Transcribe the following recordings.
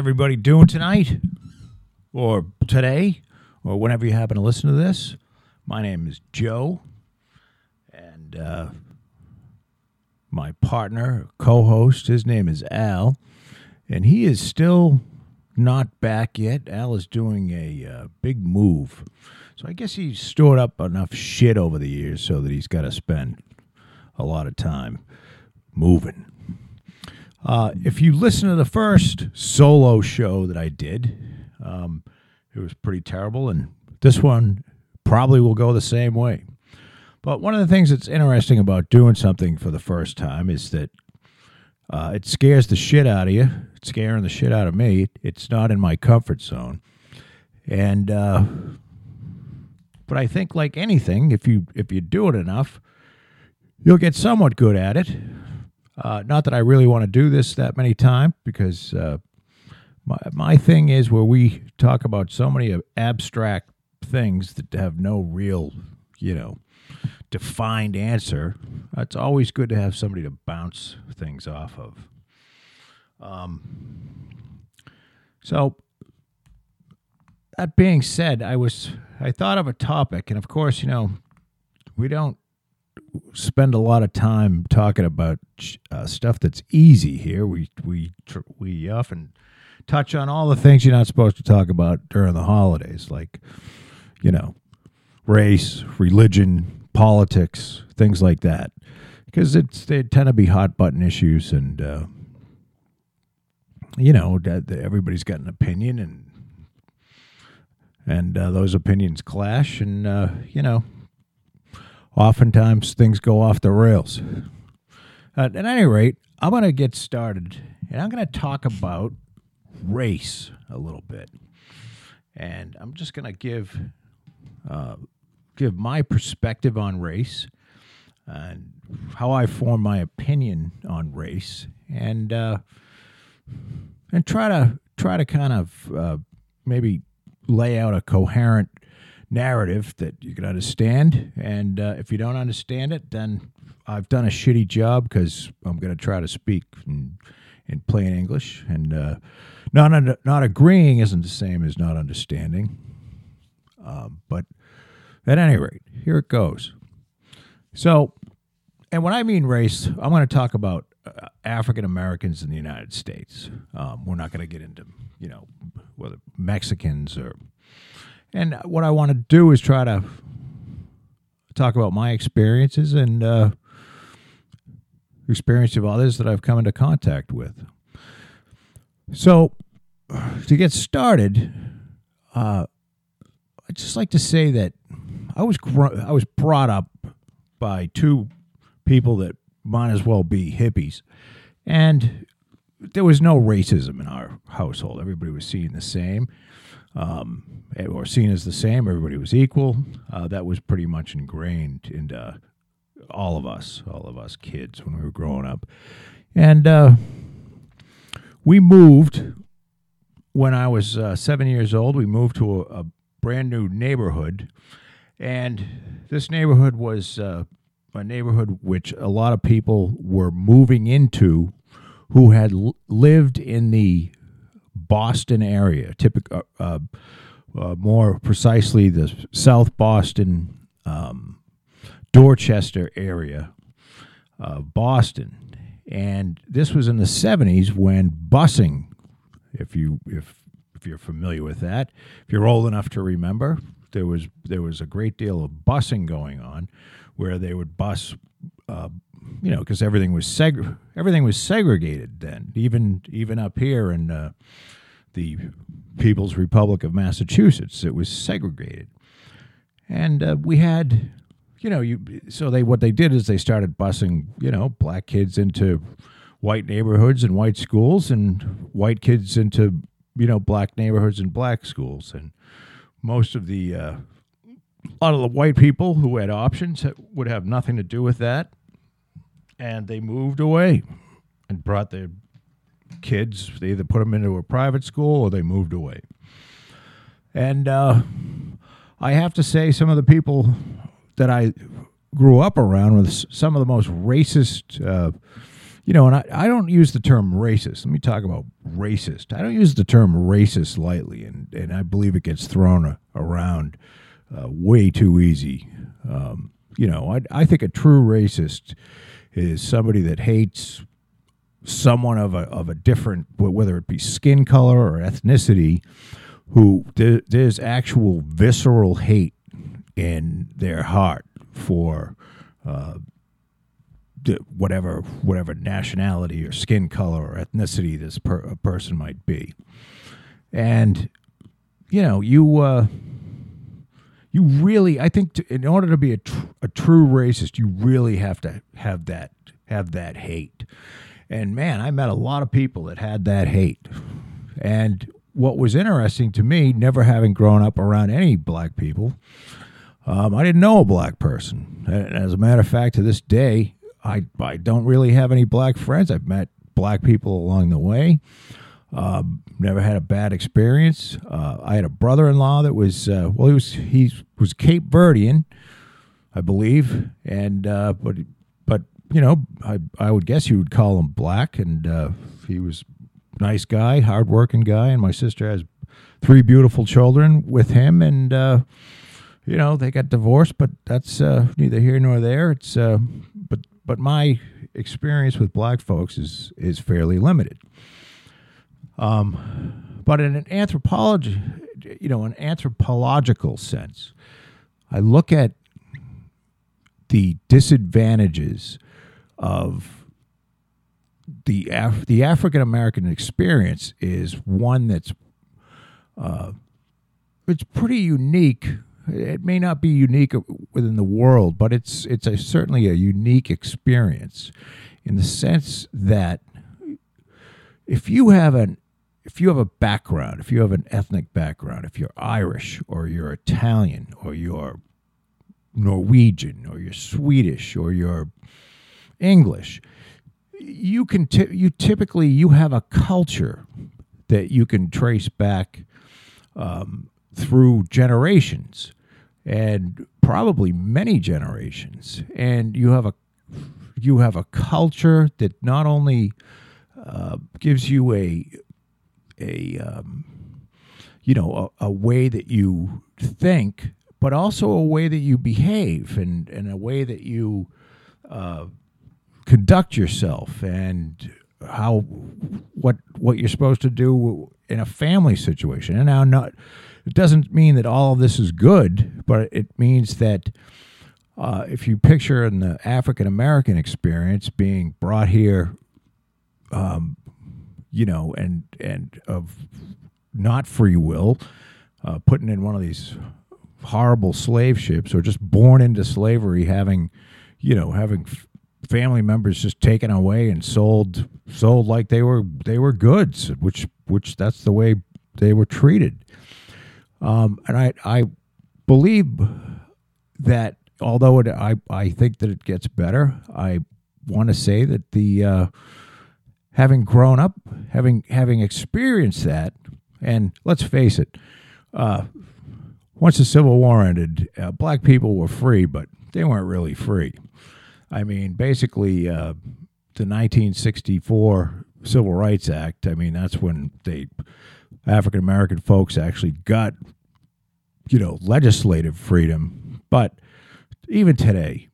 Everybody doing tonight? Or today? Or whenever you happen to listen to this? My name is Joe. And uh, my partner, co host, his name is Al. And he is still not back yet. Al is doing a uh, big move. So I guess he's stored up enough shit over the years so that he's got to spend a lot of time moving. Uh, if you listen to the first solo show that I did, um, it was pretty terrible, and this one probably will go the same way. But one of the things that's interesting about doing something for the first time is that uh, it scares the shit out of you. It's scaring the shit out of me. It's not in my comfort zone, and uh, but I think like anything, if you if you do it enough, you'll get somewhat good at it. Uh, not that I really want to do this that many times because uh, my my thing is where we talk about so many abstract things that have no real, you know, defined answer. It's always good to have somebody to bounce things off of. Um, so that being said, I was I thought of a topic, and of course, you know, we don't spend a lot of time talking about uh, stuff that's easy here. We we we often touch on all the things you're not supposed to talk about during the holidays, like you know, race, religion, politics, things like that, because it's they tend to be hot button issues, and uh, you know, everybody's got an opinion, and and uh, those opinions clash, and uh, you know oftentimes things go off the rails. Uh, at any rate, I'm going to get started and I'm going to talk about race a little bit. And I'm just going to give uh, give my perspective on race and how I form my opinion on race, and uh, and try to try to kind of uh, maybe lay out a coherent narrative that you can understand. And uh, if you don't understand it, then I've done a shitty job because I'm going to try to speak in, in plain English. And uh, not under, not agreeing isn't the same as not understanding. Um, but at any rate, here it goes. So, and when I mean race, I'm going to talk about uh, African Americans in the United States. Um, we're not going to get into, you know, whether Mexicans or and what I want to do is try to talk about my experiences and uh, experience of others that I've come into contact with. So, to get started, uh, I'd just like to say that I was gr- I was brought up by two people that might as well be hippies, and there was no racism in our household. Everybody was seeing the same um, or seen as the same. Everybody was equal. Uh, that was pretty much ingrained into all of us, all of us kids when we were growing up. And uh, we moved when I was uh, seven years old. We moved to a, a, brand new neighborhood. And this neighborhood was uh, a neighborhood which a lot of people were moving into who had l- lived in the Boston area, typical, uh, uh, uh, more precisely the South Boston, um, Dorchester area of Boston. And this was in the 70s when busing, if you if if you're familiar with that, if you're old enough to remember, there was there was a great deal of busing going on, where they would bus, uh, you know, because everything was seg- everything was segregated then. Even even up here in uh, the People's Republic of Massachusetts. It was segregated, and uh, we had, you know, you. So they what they did is they started busing, you know, black kids into white neighborhoods and white schools, and white kids into, you know, black neighborhoods and black schools, and most of the uh, a lot of the white people who had options would have nothing to do with that, and they moved away and brought their kids. They either put them into a private school or they moved away. And uh, I have to say, some of the people that I grew up around with some of the most racist, uh, you know, and I, I don't use the term racist. Let me talk about racist. I don't use the term racist lightly, and, and I believe it gets thrown around uh, way too easy. Um, you know, I, I think a true racist is somebody that hates someone of a, of a different, whether it be skin color or ethnicity, who there, there's actual visceral hate in their heart for uh, whatever whatever nationality or skin color or ethnicity this per, person might be, and you know you uh, you really I think to, in order to be a, tr- a true racist, you really have to have that have that hate. And man, I met a lot of people that had that hate. And what was interesting to me, never having grown up around any black people, um, I didn't know a black person. As a matter of fact, to this day, I, I don't really have any black friends. I've met black people along the way. Um, never had a bad experience. Uh, I had a brother-in-law that was uh, well, he was he was Cape Verdean, I believe, and uh, but you know, I I would guess you would call him black, and uh, he was nice guy, hardworking guy, and my sister has three beautiful children with him, and uh, you know they got divorced, but that's uh, neither here nor there. It's but but my experience with black folks is is fairly limited. Um, but in an anthropology, you know, an anthropological sense, I look at the disadvantages of the Af- the African American experience is one that's uh, it's pretty unique. It may not be unique within the world, but it's it's a, certainly a unique experience in the sense that if you have an if you have a background, if you have an ethnic background, if you're Irish or you're Italian or you're Norwegian or you're Swedish or you're English, you can t- you typically you have a culture that you can trace back um, through generations and probably many generations. And you have a you have a culture that not only uh, gives you a a um, you know a, a, way that you think but also a way that you behave and, and a way that you uh, conduct yourself and how what what you're supposed to do in a family situation. And now not it doesn't mean that all of this is good, but it means that uh, if you picture in the African American experience being brought here, um, you know, and and of not free will, uh, putting in one of these horrible slave ships, or just born into slavery, having, you know, having family members just taken away and sold sold like they were they were goods, which which that's the way they were treated. Um, and I, I believe that although it, I, I think that it gets better, I want to say that the uh, having grown up, having having experienced that, and let's face it, uh, once the Civil War ended, uh, black people were free, but they weren't really free. I mean, basically, uh, the 1964 Civil Rights Act. I mean, that's when they African American folks actually got, you know, legislative freedom. But even today,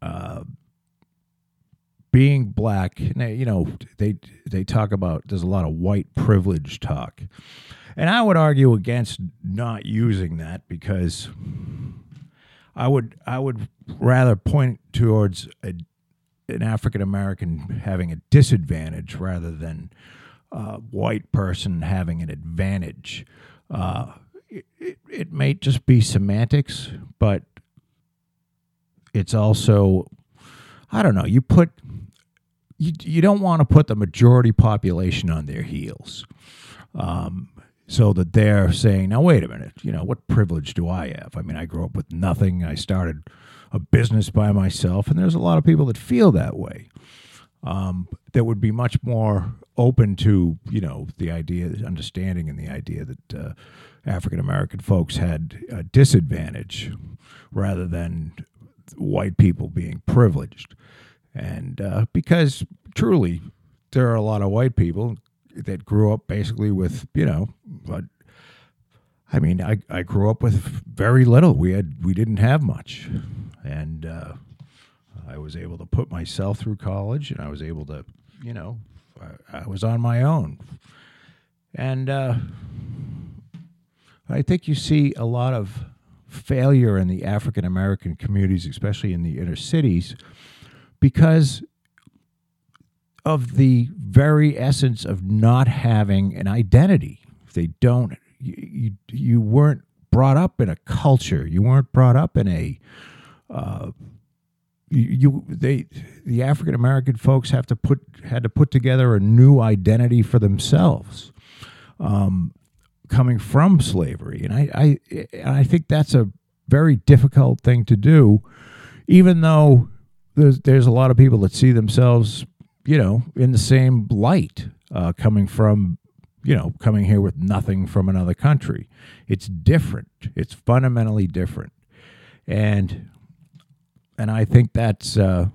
uh, being black, you know, they they talk about there's a lot of white privilege talk, and I would argue against not using that because I would I would rather point towards a, an African American having a disadvantage rather than a white person having an advantage. Uh, it, it, it may just be semantics, but it's also, I don't know, you put, you, you don't want to put the majority population on their heels. Um, so that they're saying, now, wait a minute, you know, what privilege do I have? I mean, I grew up with nothing. I started a business by myself, and there's a lot of people that feel that way um, that would be much more open to you know the idea, understanding, and the idea that uh, African American folks had a disadvantage rather than white people being privileged. And uh, because truly, there are a lot of white people that grew up basically with, you know, but I mean, I, I grew up with very little. We had we didn't have much, and uh, I was able to put myself through college, and I was able to, you know, I, I was on my own, and uh, I think you see a lot of failure in the African American communities, especially in the inner cities, because of the very essence of not having an identity. They don't. You, you, you weren't brought up in a culture. You weren't brought up in a. Uh, you, you they the African American folks have to put had to put together a new identity for themselves. Um, coming from slavery, and I, I and I think that's a very difficult thing to do, even though there's there's a lot of people that see themselves, you know, in the same light, uh, coming from, you know, coming here with nothing from another country. It's different. It's fundamentally different, and and I think that's uh,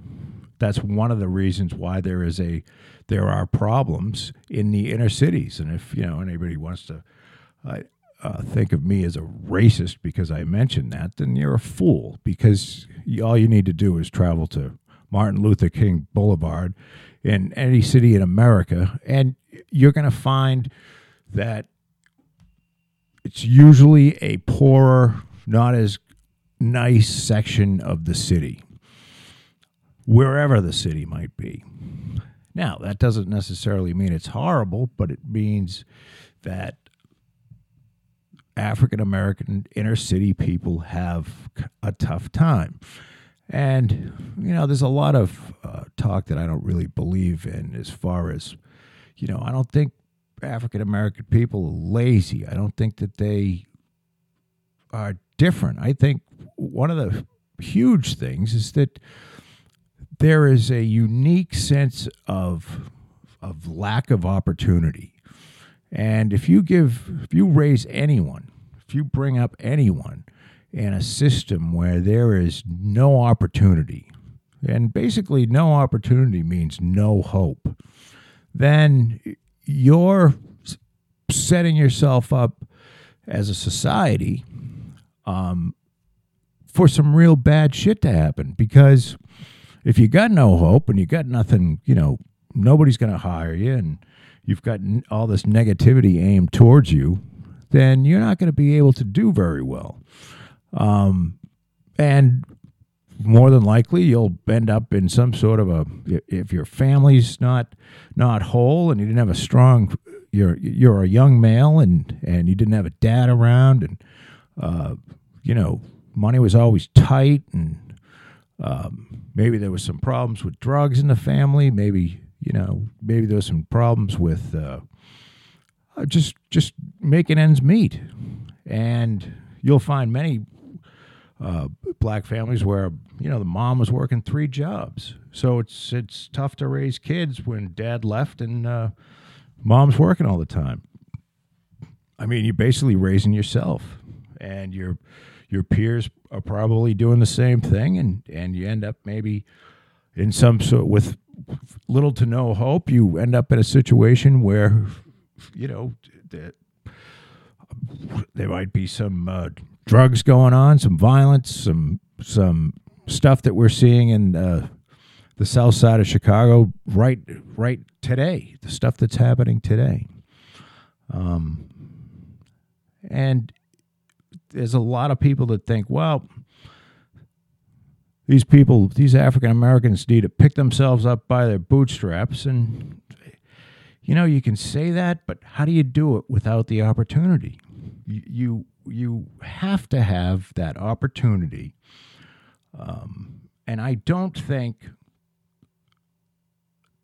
that's one of the reasons why there is a there are problems in the inner cities. And if you know anybody wants to uh, uh, think of me as a racist because I mentioned that, then you're a fool. Because all you need to do is travel to Martin Luther King Boulevard in any city in America, and you're going to find that it's usually a poorer, not as nice section of the city, wherever the city might be. Now, that doesn't necessarily mean it's horrible, but it means that African American inner city people have a tough time. And, you know, there's a lot of uh, talk that I don't really believe in as far as, you know, I don't think African American people are lazy. I don't think that they are different. I think one of the huge things is that there is a unique sense of of lack of opportunity. And if you give if you raise anyone, if you bring up anyone in a system where there is no opportunity, and basically no opportunity means no hope, then you're setting yourself up as a society um, for some real bad shit to happen. Because if you got no hope and you got nothing, you know, nobody's going to hire you, and you've got all this negativity aimed towards you, then you're not going to be able to do very well. Um, and more than likely you'll end up in some sort of a if your family's not not whole and you didn't have a strong you're you're a young male and and you didn't have a dad around and uh, you know money was always tight and um, maybe there was some problems with drugs in the family maybe you know maybe there was some problems with uh, uh just just making ends meet. And you'll find many uh, black families where you know the mom was working three jobs, so it's it's tough to raise kids when dad left and uh, mom's working all the time. I mean, you're basically raising yourself, and your your peers are probably doing the same thing, and and you end up maybe in some sort with little to no hope. You end up in a situation where you know. that there might be some uh, drugs going on, some violence, some some stuff that we're seeing in uh, the south side of Chicago right right today. The stuff that's happening today. Um, and there's a lot of people that think, well, these people, these African Americans need to pick themselves up by their bootstraps. And, you know, you can say that, but how do you do it without the opportunity? You, you you have to have that opportunity. Um, and I don't think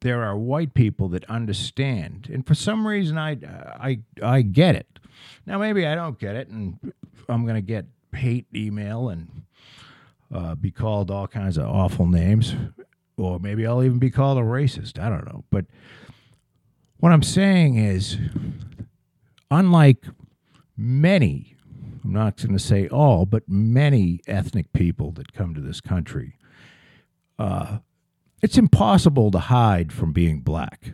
there are white people that understand. And for some reason, I, I, I get it. Now, maybe I don't get it, and I'm going to get hate email and uh, be called all kinds of awful names, or maybe I'll even be called a racist. I don't know. But what I'm saying is, unlike many I'm not going to say all, but many ethnic people that come to this country. Uh, it's impossible to hide from being black,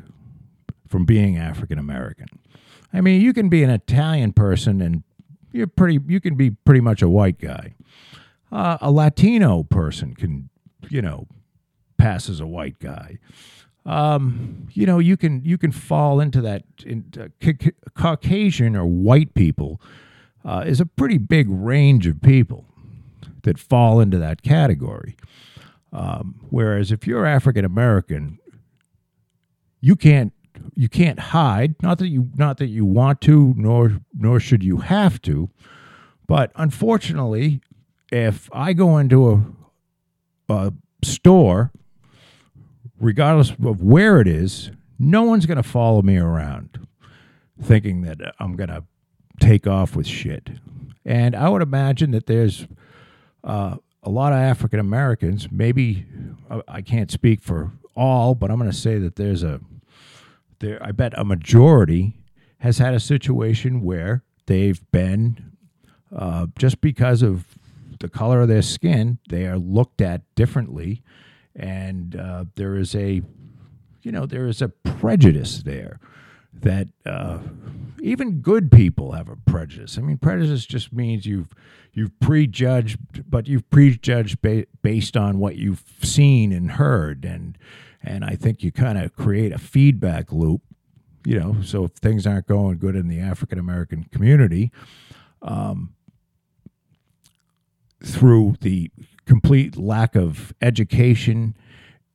from being African American. I mean, you can be an Italian person and you're pretty. You can be pretty much a white guy. Uh, a Latino person can, you know, pass as a white guy. Um, you know, you can you can fall into that. In, uh, ca- Caucasian or white people uh, is a pretty big range of people that fall into that category. Um, whereas if you're African American, you can't you can't hide. Not that you not that you want to, nor nor should you have to. But unfortunately, if I go into a, a store, regardless of where it is, no one's going to follow me around, thinking that I'm going to take off with shit. And I would imagine that there's uh, a lot of African Americans. Maybe uh, I can't speak for all, but I'm going to say that there's a there, I bet a majority has had a situation where they've been uh, just because of the color of their skin, they are looked at differently, and uh, there is a, you know, there is a prejudice there that uh, even good people have a prejudice. I mean, prejudice just means you've you've prejudged, but you've prejudged ba- based on what you've seen and heard, and and I think you kind of create a feedback loop. You know, so if things aren't going good in the African American community, um, through the complete lack of education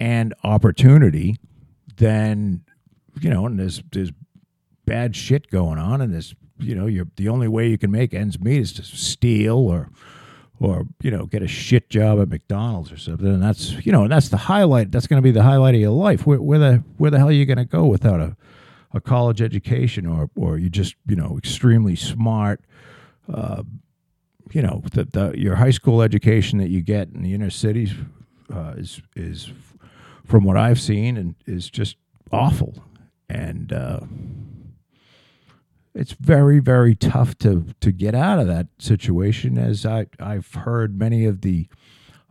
and opportunity, then you know, and there's there's bad shit going on, and there's you know, you're the only way you can make ends meet is to steal or or you know get a shit job at McDonald's or something. And that's you know and that's the highlight. That's going to be the highlight of your life. Where, where the where the hell are you going to go without a a college education or or you just you know extremely smart. Uh, you know the, the your high school education that you get in the inner cities uh, is is from what I've seen and is just awful and. Uh, it's very very tough to to get out of that situation as I I've heard many of the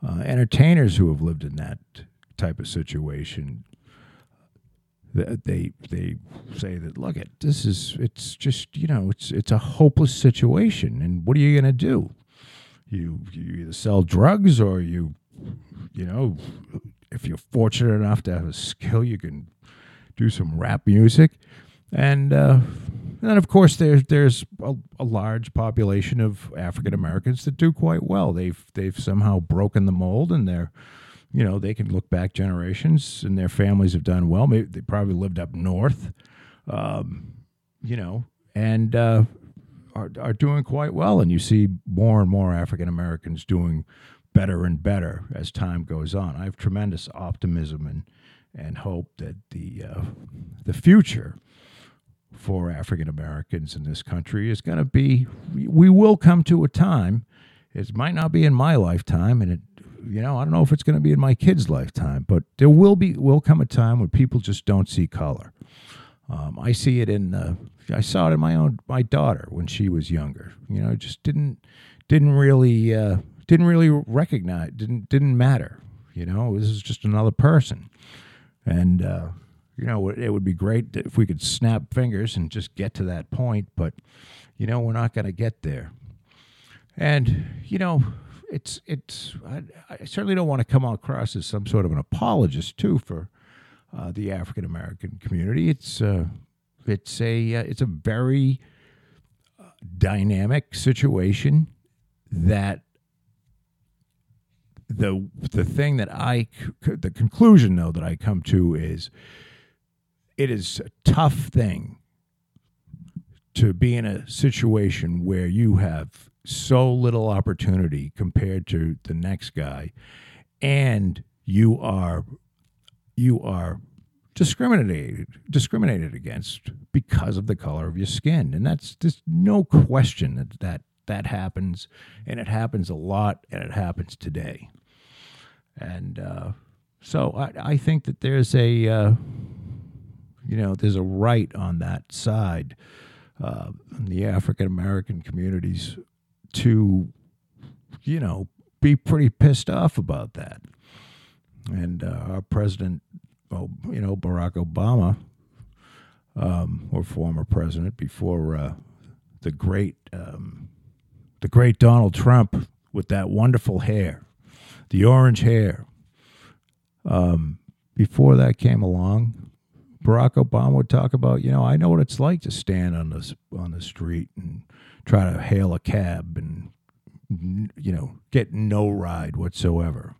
uh, entertainers who have lived in that type of situation they they say that look at this is it's just you know it's it's a hopeless situation and what are you going to do? You you either sell drugs or you you know if you're fortunate enough to have a skill you can do some rap music. And uh, and then, of course, there's there's a, a large population of African Americans that do quite well. They've they've somehow broken the mold, and they're, you know, they can look back generations, and their families have done well. Maybe they probably lived up north, um, you know, and uh, are are doing quite well. And you see more and more African Americans doing better and better as time goes on. I have tremendous optimism and and hope that the uh, the future for African Americans in this country is going to be we will come to a time it might not be in my lifetime and it you know I don't know if it's going to be in my kids lifetime but there will be will come a time when people just don't see color. Um, I see it in uh, I saw it in my own my daughter when she was younger you know just didn't didn't really uh, didn't really recognize didn't didn't matter you know this is just another person. And uh, you know, it would be great if we could snap fingers and just get to that point, but you know, we're not going to get there. And you know, it's it's I, I, certainly don't want to come across as some sort of an apologist too for uh, the African American community. It's uh, it's a uh, it's a very uh, dynamic situation that the the thing that I the conclusion though that I come to is it is a tough thing to be in a situation where you have so little opportunity compared to the next guy and you are you are discriminated discriminated against because of the color of your skin. And that's there's no question that that that happens and it happens a lot and it happens today. And uh, so I, I think that there's a uh, you know, there's a right on that side, uh, the African American communities, to, you know, be pretty pissed off about that. and uh, our president, oh, you know, Barack Obama, um, or former president before uh, the great, um, the great Donald Trump with that wonderful hair, the orange hair. Um, before that came along, Barack Obama would talk about, you know, I know what it's like to stand on the on the street and try to hail a cab and you know get no ride whatsoever.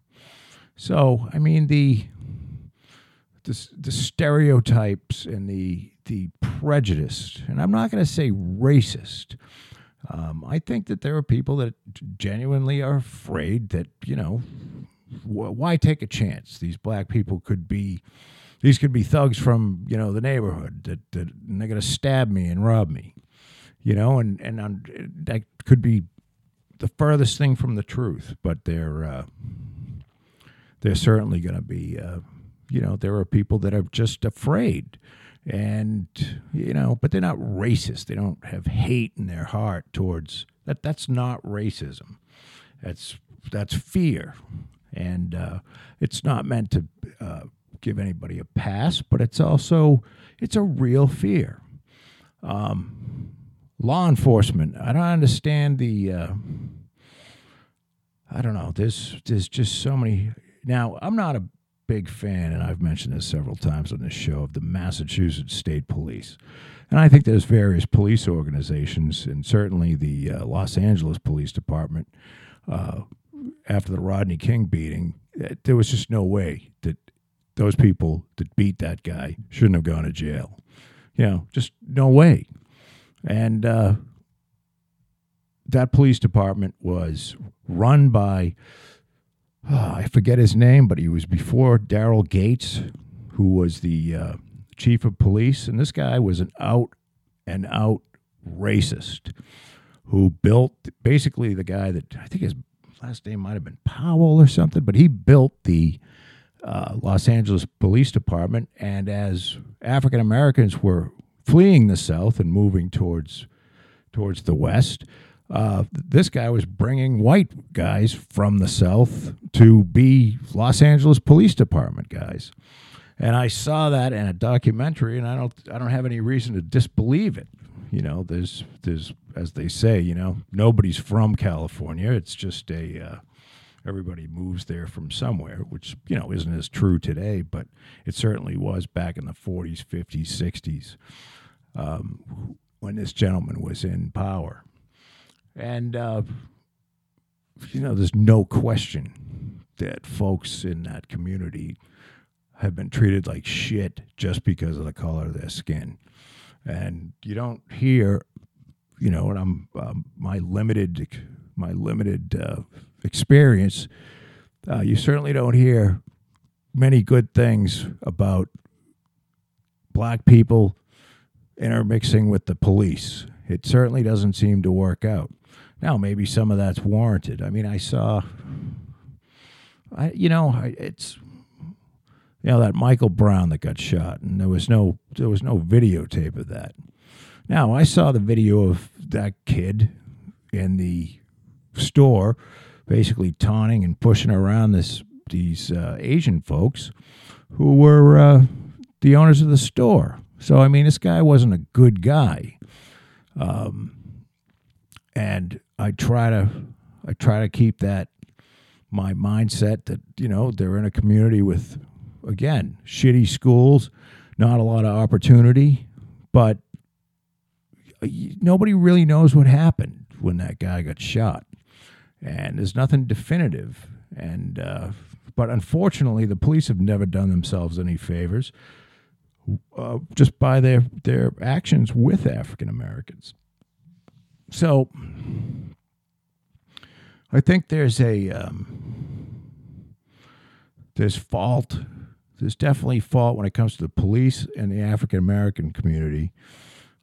So I mean the the, the stereotypes and the the prejudice, and I'm not going to say racist. Um, I think that there are people that genuinely are afraid that you know wh- why take a chance? These black people could be these could be thugs from you know the neighborhood that, that they're going to stab me and rob me, you know, and and um, that could be the furthest thing from the truth. But they're uh, they're certainly to be, uh, you know, there are people that are just afraid, and you know, but they're not racist. They don't have hate in their heart towards that. That's not racism. That's that's fear, and uh, it's not meant to uh, give anybody a pass, but it's also it's a real fear. Um, law enforcement. I don't understand the. Uh, I don't know. There's there's just so many. Now I'm not a big fan, and I've mentioned this several times on this show of the Massachusetts State Police, and I think there's various police organizations, and certainly the uh, Los Angeles Police Department. Uh, after the Rodney King beating, eh, there was just no way that those people that beat that guy shouldn't have gone to jail. You know, just no way. And uh, that police department was run by, uh, I forget his name, but he was before Daryl Gates, who was the uh, chief of police. And this guy was an out and out racist who built basically the guy that I think his last name might have been Powell or something, but he built the uh, Los Angeles Police Department. And as African Americans were fleeing the South and moving towards towards the West, uh, this guy was bringing white guys from the South to be Los Angeles Police Department guys. And I saw that in a documentary, and I don't I don't have any reason to disbelieve it. You know, there's there's as they say, you know, nobody's from California. It's just a uh, everybody moves there from somewhere, which you know isn't as true today, but it certainly was back in the 40s, 50s, 60s um, when this gentleman was in power. And uh, you know, there's no question that folks in that community have been treated like shit just because of the color of their skin. And you don't hear, you know, and I'm um, my limited my limited uh, experience, uh, you certainly don't hear many good things about black people intermixing with the police. It certainly doesn't seem to work out. Now, maybe some of that's warranted. I mean, I saw, I you know, it's you know that Michael Brown that got shot, and there was no there was no videotape of that. Now, I saw the video of that kid in the store basically taunting and pushing around this these uh, Asian folks who were uh, the owners of the store. So I mean, this guy wasn't a good guy, um, and I try to I try to keep that my mindset that you know they're in a community with again shitty schools, not a lot of opportunity, but nobody really knows what happened when that guy got shot and there's nothing definitive. And uh, but unfortunately, the police have never done themselves any favors uh, just by their their actions with African Americans. So I think there's a um, there's fault. There's definitely fault when it comes to the police and the African American community.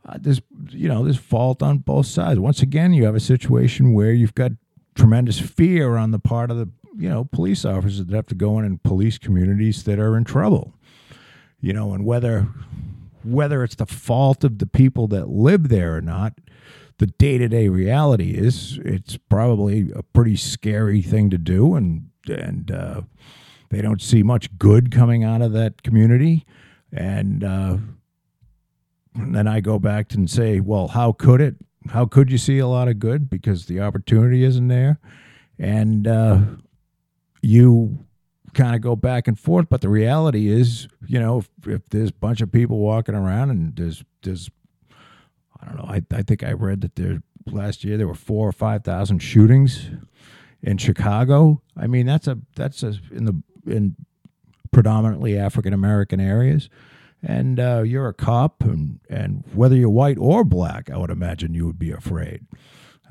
Uh, there's you know there's fault on both sides. Once again, you have a situation where you've got tremendous fear on the part of the you know police officers that have to go in and police communities that are in trouble you know and whether whether it's the fault of the people that live there or not the day-to-day reality is it's probably a pretty scary thing to do and and uh, they don't see much good coming out of that community, and, uh, and then I go back and say, well, how could it? How could you see a lot of good? Because the opportunity isn't there, and uh, you kind of go back and forth. But the reality is, you know, if, if there's a bunch of people walking around and there's there's I don't know, I, I think I read that there last year there were four or five thousand shootings in Chicago. I mean, that's a that's a in the in predominantly African American areas. And uh, you're a cop, and, and whether you're white or black, I would imagine you would be afraid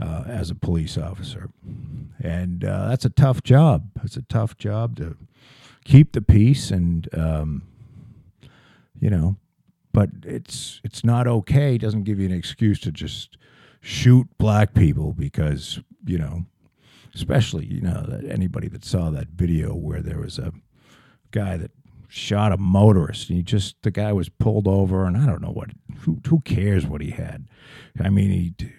uh, as a police officer. And uh, that's a tough job. It's a tough job to keep the peace and um, you know but it's it's not okay it doesn't give you an excuse to just shoot black people because you know especially you know that anybody that saw that video where there was a guy that shot a motorist he just the guy was pulled over and I don't know what who who cares what he had? I mean he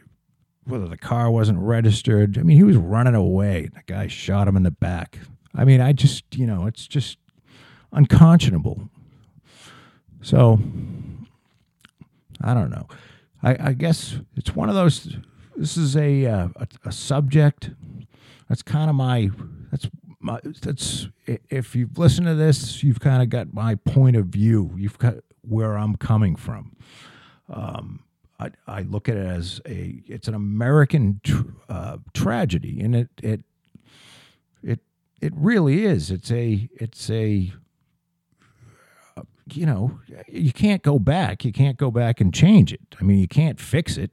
whether the car wasn't registered. I mean he was running away. The guy shot him in the back. I mean I just you know it's just unconscionable. So I don't know. I, I guess it's one of those this is a uh, a, a subject. That's kind of my that's my, that's if you've listened to this, you've kind of got my point of view. You've got where I'm coming from. Um, I, I look at it as a it's an American tr- uh, tragedy, and it it it it really is. It's a it's a uh, you know you can't go back. You can't go back and change it. I mean, you can't fix it.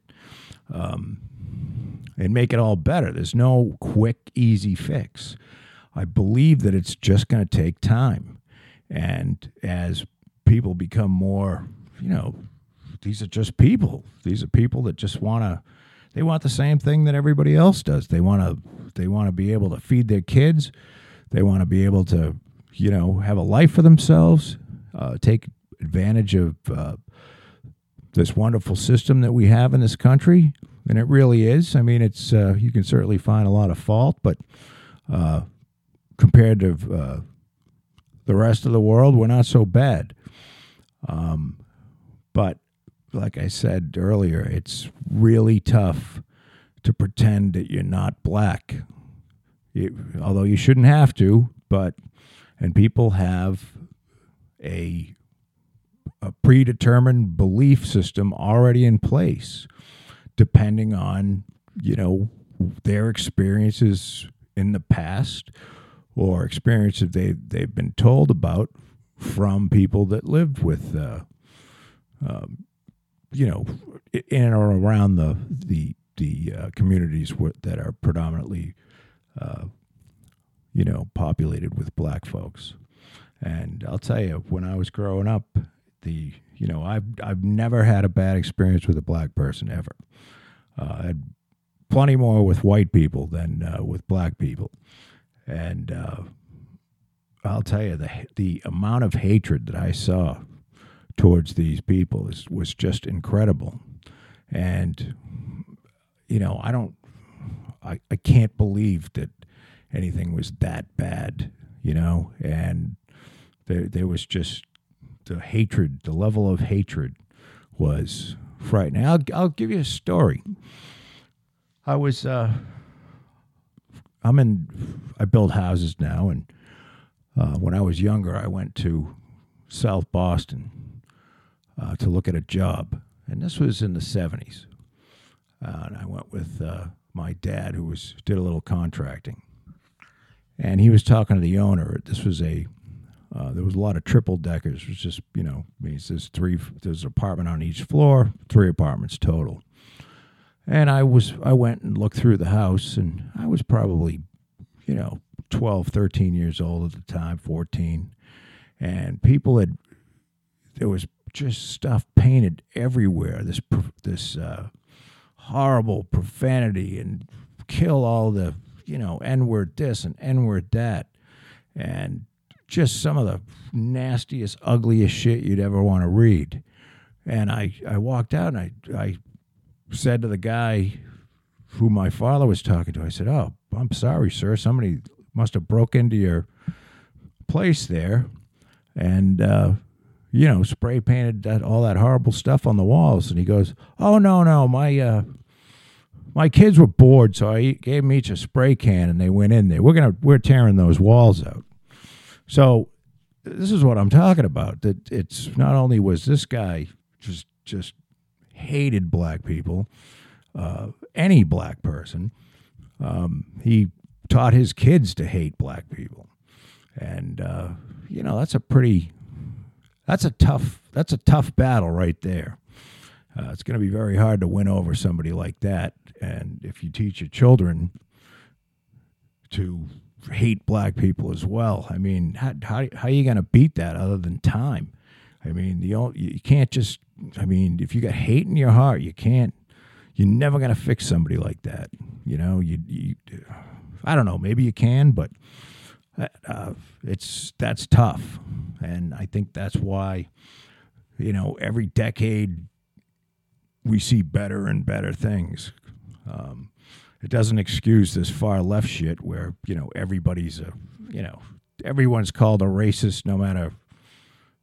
Um, and make it all better. There's no quick, easy fix. I believe that it's just going to take time. And as people become more, you know, these are just people. These are people that just want to they want the same thing that everybody else does. They want to they want to be able to feed their kids. They want to be able to, you know, have a life for themselves, uh, take advantage of uh, this wonderful system that we have in this country, and it really is. I mean, it's uh, you can certainly find a lot of fault, but uh, compared to uh, the rest of the world, we're not so bad. Um, but like I said earlier, it's really tough to pretend that you're not black. You, although you shouldn't have to, but and people have a a predetermined belief system already in place, depending on you know their experiences in the past or experiences they they've been told about from people that lived with, uh, um, you know, in or around the the the uh, communities that are predominantly, uh, you know, populated with black folks. And I'll tell you, when I was growing up, the you know I've I've never had a bad experience with a black person ever. Uh, I had plenty more with white people than uh, with black people and uh, I'll tell you the the amount of hatred that I saw towards these people is, was just incredible, and you know I don't I, I can't believe that anything was that bad, you know, and there there was just the hatred, the level of hatred was frightening. I'll I'll give you a story. I was uh, I'm in. I build houses now, and uh, when I was younger, I went to South Boston uh, to look at a job, and this was in the '70s. Uh, and I went with uh, my dad, who was did a little contracting, and he was talking to the owner. This was a uh, there was a lot of triple deckers. It was just you know, means there's three. There's an apartment on each floor, three apartments total. And I was I went and looked through the house and I was probably, you know, 12, 13 years old at the time, 14. And people had there was just stuff painted everywhere. This this uh, horrible profanity and kill all the you know n word this and n word that, and just some of the nastiest, ugliest shit you'd ever want to read. And I I walked out and I I said to the guy who my father was talking to, I said, "Oh, I'm sorry, sir. Somebody must have broke into your place there, and uh, you know, spray painted that, all that horrible stuff on the walls. And he goes, "Oh no, no, my uh, my kids were bored, so I gave them each a spray can, and they went in there. We're gonna we're tearing those walls out." So this is what I'm talking about. That it's not only was this guy just just hated black people, uh, any black person. Um, he taught his kids to hate black people, and uh, you know that's a pretty that's a tough that's a tough battle right there. Uh, it's going to be very hard to win over somebody like that, and if you teach your children to hate black people as well, I mean, how how, how are you going to beat that other than time? I mean, the only, you can't just. I mean, if you got hate in your heart, you can't. You're never to fix somebody like that. You know, you, you. I don't know. Maybe you can, but uh, it's that's tough, and I think that's why, you know, every decade we see better and better things. Um, it doesn't excuse this far left shit where you know everybody's a you know everyone's called a racist no matter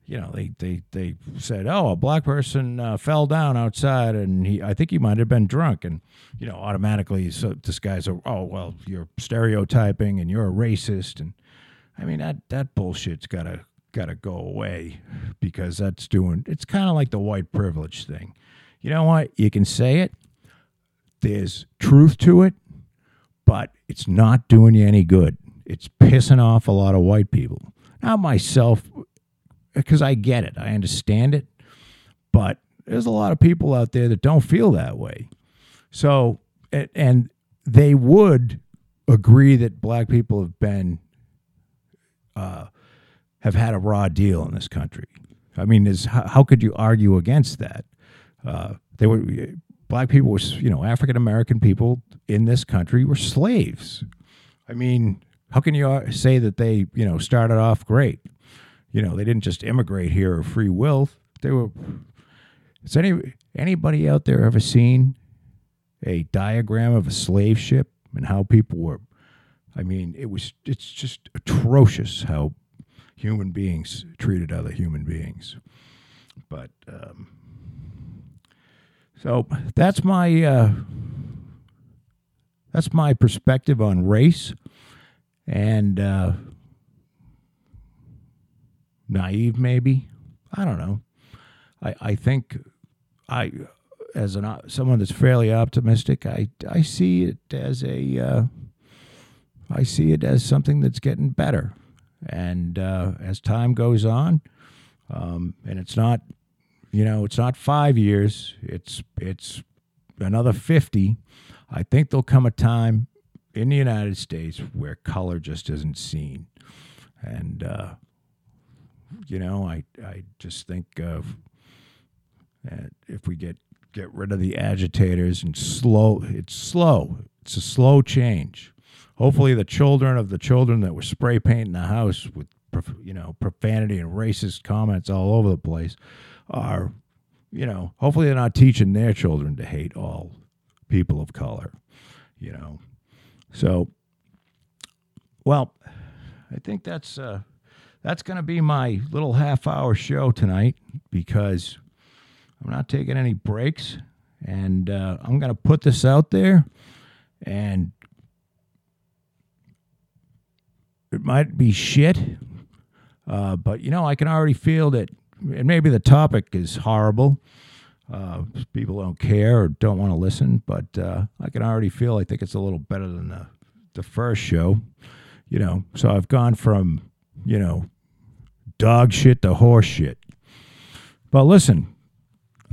you know they they they said oh a black person uh, fell down outside and he I think he might have been drunk and you know automatically so this guy's a oh well you're stereotyping and you're a racist and I mean that that bullshit's gotta gotta go away because that's doing it's kind of like the white privilege thing. You know what? You can say it. There's truth to it, but it's not doing you any good. It's pissing off a lot of white people. Not myself, because I get it. I understand it. But there's a lot of people out there that don't feel that way. So, and they would agree that black people have been uh, have had a raw deal in this country. I mean, is how, could you argue against that? Uh, they were black people were you know African American people in this country were slaves. I mean, how can you uh, say that they you know started off great? You know, they didn't just immigrate here of free will. They were. Has any anybody out there ever seen a diagram of a slave ship and how people were I mean, it was it's just atrocious how human beings treated other human beings. But um, so that's my uh, that's my perspective on race and uh, naive, maybe. I don't know. I I think I as an someone that's fairly optimistic, I I see it as a uh, I see it as something that's getting better. And uh, as time goes on, um, and it's not, you know, it's not five years, it's, it's another 50. I think there'll come a time in the United States where color just isn't seen. And, uh, you know, I, I just think of uh, if we get, get rid of the agitators and slow, it's slow, it's a slow change. Hopefully the children of the children that were spray painting the house with you know profanity and racist comments all over the place are you know hopefully they're not teaching their children to hate all people of color you know. So well i think that's uh that's going to be my little half hour show tonight because i'm not taking any breaks and uh, i'm going to put this out there and it might be shit, uh, but you know, I can already feel that, and maybe the topic is horrible. Uh, people don't care or don't want to listen, but uh, I can already feel I think it's a little better than the, the first show, you know. So I've gone from, you know, dog shit to horse shit. But listen,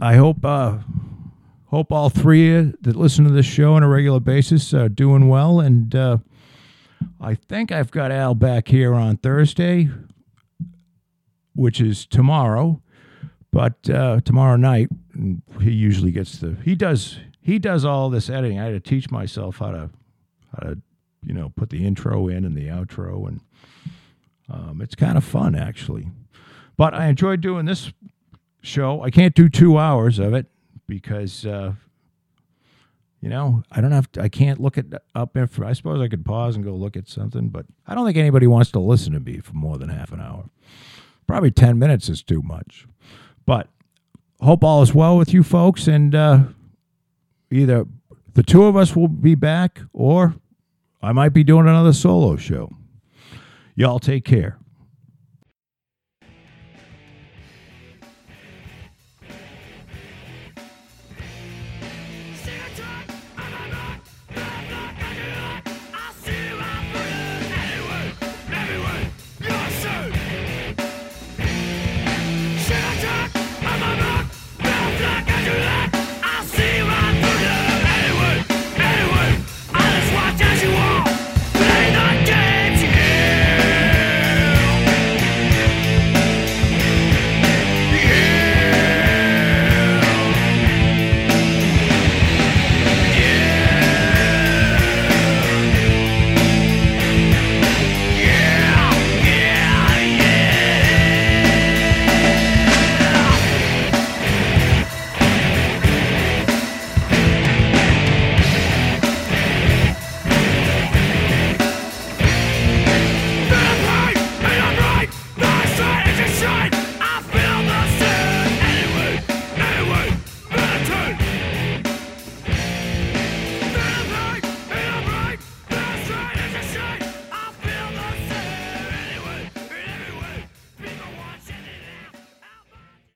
I hope uh, hope all three of you that listen to this show on a regular basis are doing well and uh, I think I've got Al back here on Thursday, which is tomorrow. But uh, tomorrow night, he usually gets the he does he does all this editing. I had to teach myself how to how to you know put the intro in and the outro, and um, it's kind of fun actually. But I enjoyed doing this show. I can't do two hours of it because uh, You know, I don't have. To, I can't look it up info. I suppose I could pause and go look at something, but I don't think anybody wants to listen to me for more than half an hour. Probably ten minutes is too much. But hope all is well with you folks, and uh, either the two of us will be back, or I might be doing another solo show. Y'all take care.